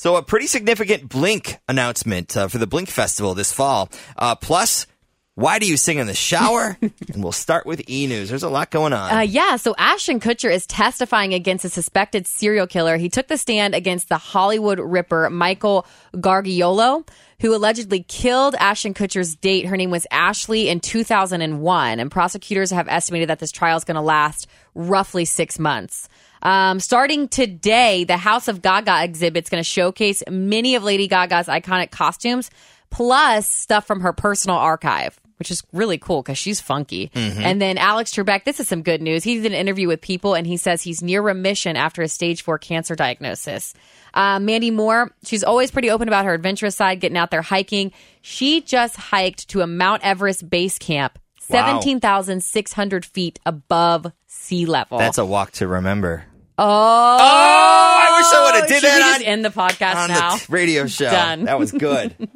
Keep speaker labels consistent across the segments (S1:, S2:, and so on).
S1: So a pretty significant Blink announcement uh, for the Blink Festival this fall. Uh, plus, why do you sing in the shower? and we'll start with E News. There's a lot going on.
S2: Uh, yeah, so Ashton Kutcher is testifying against a suspected serial killer. He took the stand against the Hollywood Ripper Michael Gargiulo, who allegedly killed Ashton Kutcher's date. Her name was Ashley in 2001, and prosecutors have estimated that this trial is going to last roughly six months. Um, starting today, the House of Gaga exhibit is going to showcase many of Lady Gaga's iconic costumes, plus stuff from her personal archive, which is really cool because she's funky. And then Alex Trebek, this is some good news. He did an interview with People, and he says he's near remission after a stage four cancer diagnosis. Uh, Mandy Moore, she's always pretty open about her adventurous side, getting out there hiking. She just hiked to a Mount Everest base camp,
S1: Wow.
S2: 17,600 feet above sea level.
S1: That's a walk to remember.
S2: Oh,
S1: I wish I would've did
S2: Should
S1: that on-
S2: end the podcast
S1: On
S2: now?
S1: the radio show.
S2: Done.
S1: That was good.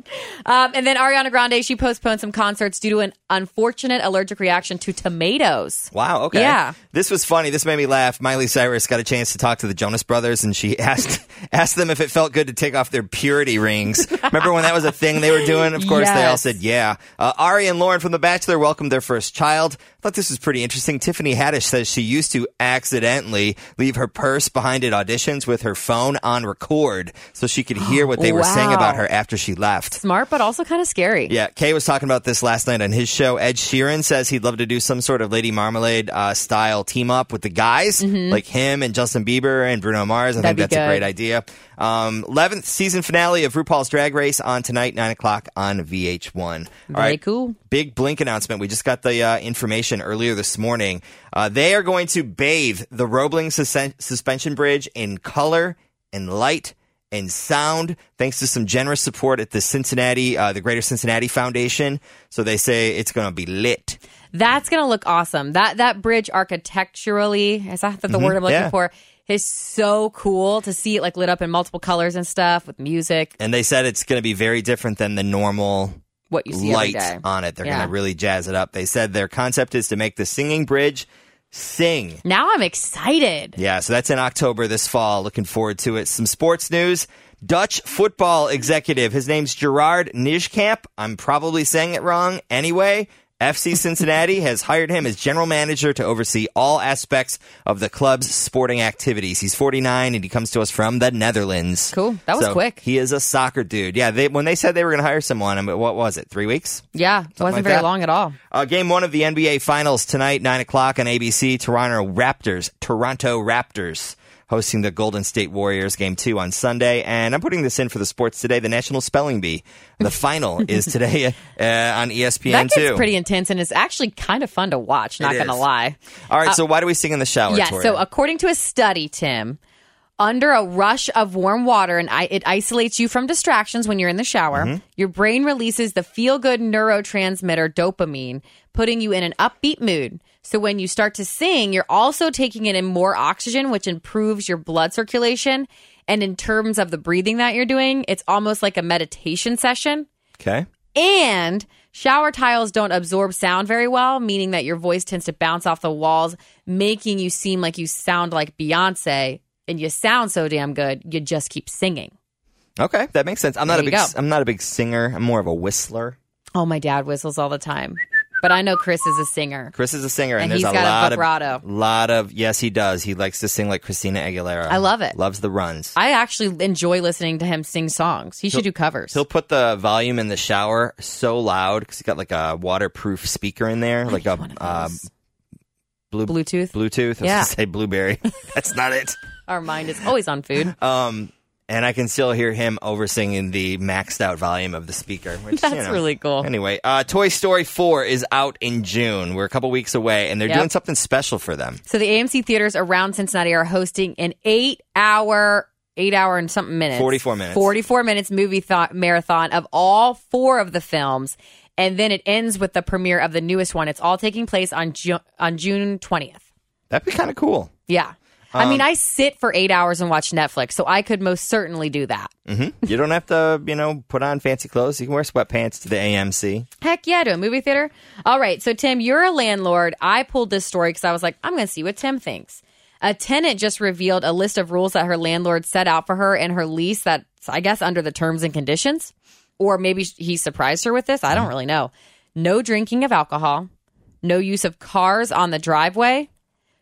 S2: Um, and then Ariana Grande, she postponed some concerts due to an unfortunate allergic reaction to tomatoes.
S1: Wow. Okay.
S2: Yeah.
S1: This was funny. This made me laugh. Miley Cyrus got a chance to talk to the Jonas Brothers, and she asked asked them if it felt good to take off their purity rings. Remember when that was a thing they were doing? Of course, they all said yeah. Uh, Ari and Lauren from The Bachelor welcomed their first child. I thought this was pretty interesting. Tiffany Haddish says she used to accidentally leave her purse behind at auditions with her phone on record, so she could hear what they were saying about her after she left.
S2: Smart, but also kind of scary.
S1: Yeah, Kay was talking about this last night on his show. Ed Sheeran says he'd love to do some sort of Lady Marmalade uh, style team up with the guys, like him and Justin Bieber and Bruno Mars. I
S2: Mm-hmm. That'd
S1: think that's a great idea. Um, 11th season finale of RuPaul's Drag Race on tonight, 9 o'clock on VH1. All
S2: Very
S1: right,
S2: cool.
S1: Big Blink announcement. We just got the uh, information earlier this morning. Uh, they are going to bathe the Roebling sus- suspension bridge in color and light and sound, thanks to some generous support at the Cincinnati, uh, the Greater Cincinnati Foundation. So they say it's going to be lit.
S2: That's going to look awesome. That that bridge architecturally, is that the word I'm looking
S1: yeah.
S2: for? Is so cool to see it like lit up in multiple colors and stuff with music.
S1: And they said it's going to be very different than the normal
S2: What you see
S1: light on it. They're
S2: Yeah.
S1: going to really jazz it up. They said their concept is to make the singing bridge sing.
S2: Now I'm excited.
S1: Yeah, so that's in October this fall. Looking forward to it. Some sports news. Dutch football executive. His name's Gerard Nijkamp. I'm probably saying it wrong anyway. FC Cincinnati has hired him as general manager to oversee all aspects of the club's sporting activities. He's 49 and he comes to us from the Netherlands.
S2: Cool. That was
S1: So
S2: quick.
S1: He is a soccer dude. Yeah, they, when they said they were going to hire someone, I mean, what was it? Three weeks?
S2: Yeah, it wasn't
S1: like
S2: very
S1: that.
S2: long at all.
S1: Uh, game one of the NBA Finals tonight, nine o'clock on ABC. Toronto Raptors, Toronto Raptors hosting the Golden State Warriors. Game two on Sunday, and I'm putting this in for the sports today. The National Spelling Bee. The final is today uh, on ESPN
S2: That gets
S1: two.
S2: pretty intense and it's actually kind of fun to watch, not going to lie.
S1: All right, so why do we sing in the shower?
S2: Yeah,
S1: Tori?
S2: so according to a study, Tim, under a rush of warm water and I, it isolates you from distractions when you're in the shower,
S1: Mm-hmm.
S2: your brain releases the feel good neurotransmitter dopamine, putting you in an upbeat mood. So when you start to sing, you're also taking in more oxygen, which improves your blood circulation. And in terms of the breathing that you're doing, it's almost like a meditation session.
S1: okay.
S2: And shower tiles don't absorb sound very well, meaning that your voice tends to bounce off the walls, making you seem like you sound like Beyonce. And you sound so damn good, you just keep singing.
S1: Okay, that makes sense. I'm not a big.
S2: go.
S1: I'm not a big singer. I'm more of a whistler.
S2: Oh, my dad whistles all the time. But I know Chris is a singer.
S1: Chris is a singer, and,
S2: And
S1: there's a
S2: got a vibrato.
S1: of lot of. Yes, he does. He likes to sing like Christina Aguilera.
S2: I love it.
S1: Loves the runs.
S2: I actually enjoy listening to him sing songs. He should do covers.
S1: He'll put the volume in the shower so loud because he's got like a waterproof speaker in there, like a uh, blue
S2: Bluetooth.
S1: Bluetooth. I
S2: Yeah.
S1: say blueberry. That's not it.
S2: Our mind is always on food.
S1: Um, and I can still hear him over singing the maxed out volume of the speaker. Which,
S2: That's
S1: you know.
S2: really cool.
S1: Anyway, uh, Toy Story 4 is out in June. We're a couple weeks away, and they're
S2: Yep.
S1: doing something special for them.
S2: So the AMC theaters around Cincinnati are hosting an eight hour, eight hour and something minutes,
S1: 44 minutes.
S2: 44 minutes movie th- marathon of all four of the films. And then it ends with the premiere of the newest one. It's all taking place on, Ju- on June 20th.
S1: That'd be kind of cool.
S2: Yeah. I
S1: Um,
S2: mean, I sit for eight hours and watch Netflix, so I could most certainly do that.
S1: You don't have to, you know, put on fancy clothes. You can wear sweatpants to the AMC.
S2: Heck yeah, to a movie theater. All right, so Tim, you're a landlord. I pulled this story because I was like, I'm going to see what Tim thinks. A tenant just revealed a list of rules that her landlord set out for her in her lease that's, I guess, under the terms and conditions. Or maybe he surprised her with this. I don't really know. No drinking of alcohol, no use of cars on the driveway,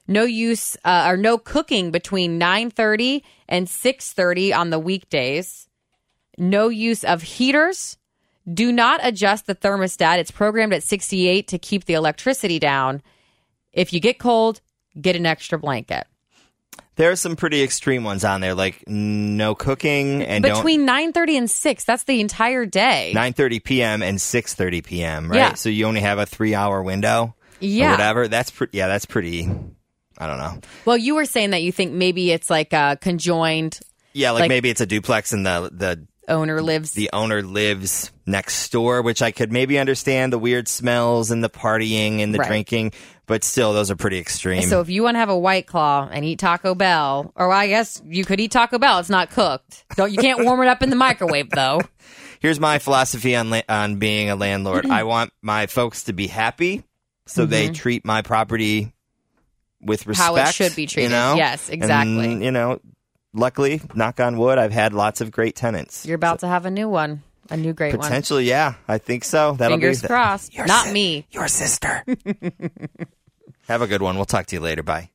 S2: no use uh, or no cooking between 9:30 and 6:30 on the weekdays. No use of heaters. Do not adjust the thermostat. It's programmed at 68 to keep the electricity down. If you get cold, get an extra blanket.
S1: There are some pretty extreme ones on there, like no cooking and
S2: Between 9:30 and 6, that's the entire day.
S1: 9:30 p.m. and 6:30 p.m. Right,
S2: Yeah.
S1: so you only have a three-hour window,
S2: Yeah.
S1: or whatever. That's pretty. Yeah, that's pretty. I don't know.
S2: Well, you were saying that you think maybe it's like a conjoined
S1: Yeah, like,
S2: Like-
S1: maybe it's a duplex and the the
S2: owner lives
S1: the owner lives next door, which I could maybe understand the weird smells and the partying and the
S2: Right.
S1: drinking, but still, those are pretty extreme.
S2: So if you want to have a white claw and eat Taco Bell, or I guess you could eat Taco Bell, it's not cooked. Don't you can't warm it up in the microwave though.
S1: Here's my philosophy on la- on being a landlord. I want my folks to be happy, so they mm-hmm. treat my property with respect.
S2: How it should be treated.
S1: You know?
S2: Yes, exactly.
S1: And, you know, luckily, knock on wood, I've had lots of great tenants.
S2: You're about to have a new one, a new great one.
S1: Potentially, yeah, I think so. That'll
S2: Fingers
S1: be
S2: crossed.
S1: Your
S2: Not
S1: si-
S2: me.
S1: Your sister. have a good one. We'll talk to you later. Bye.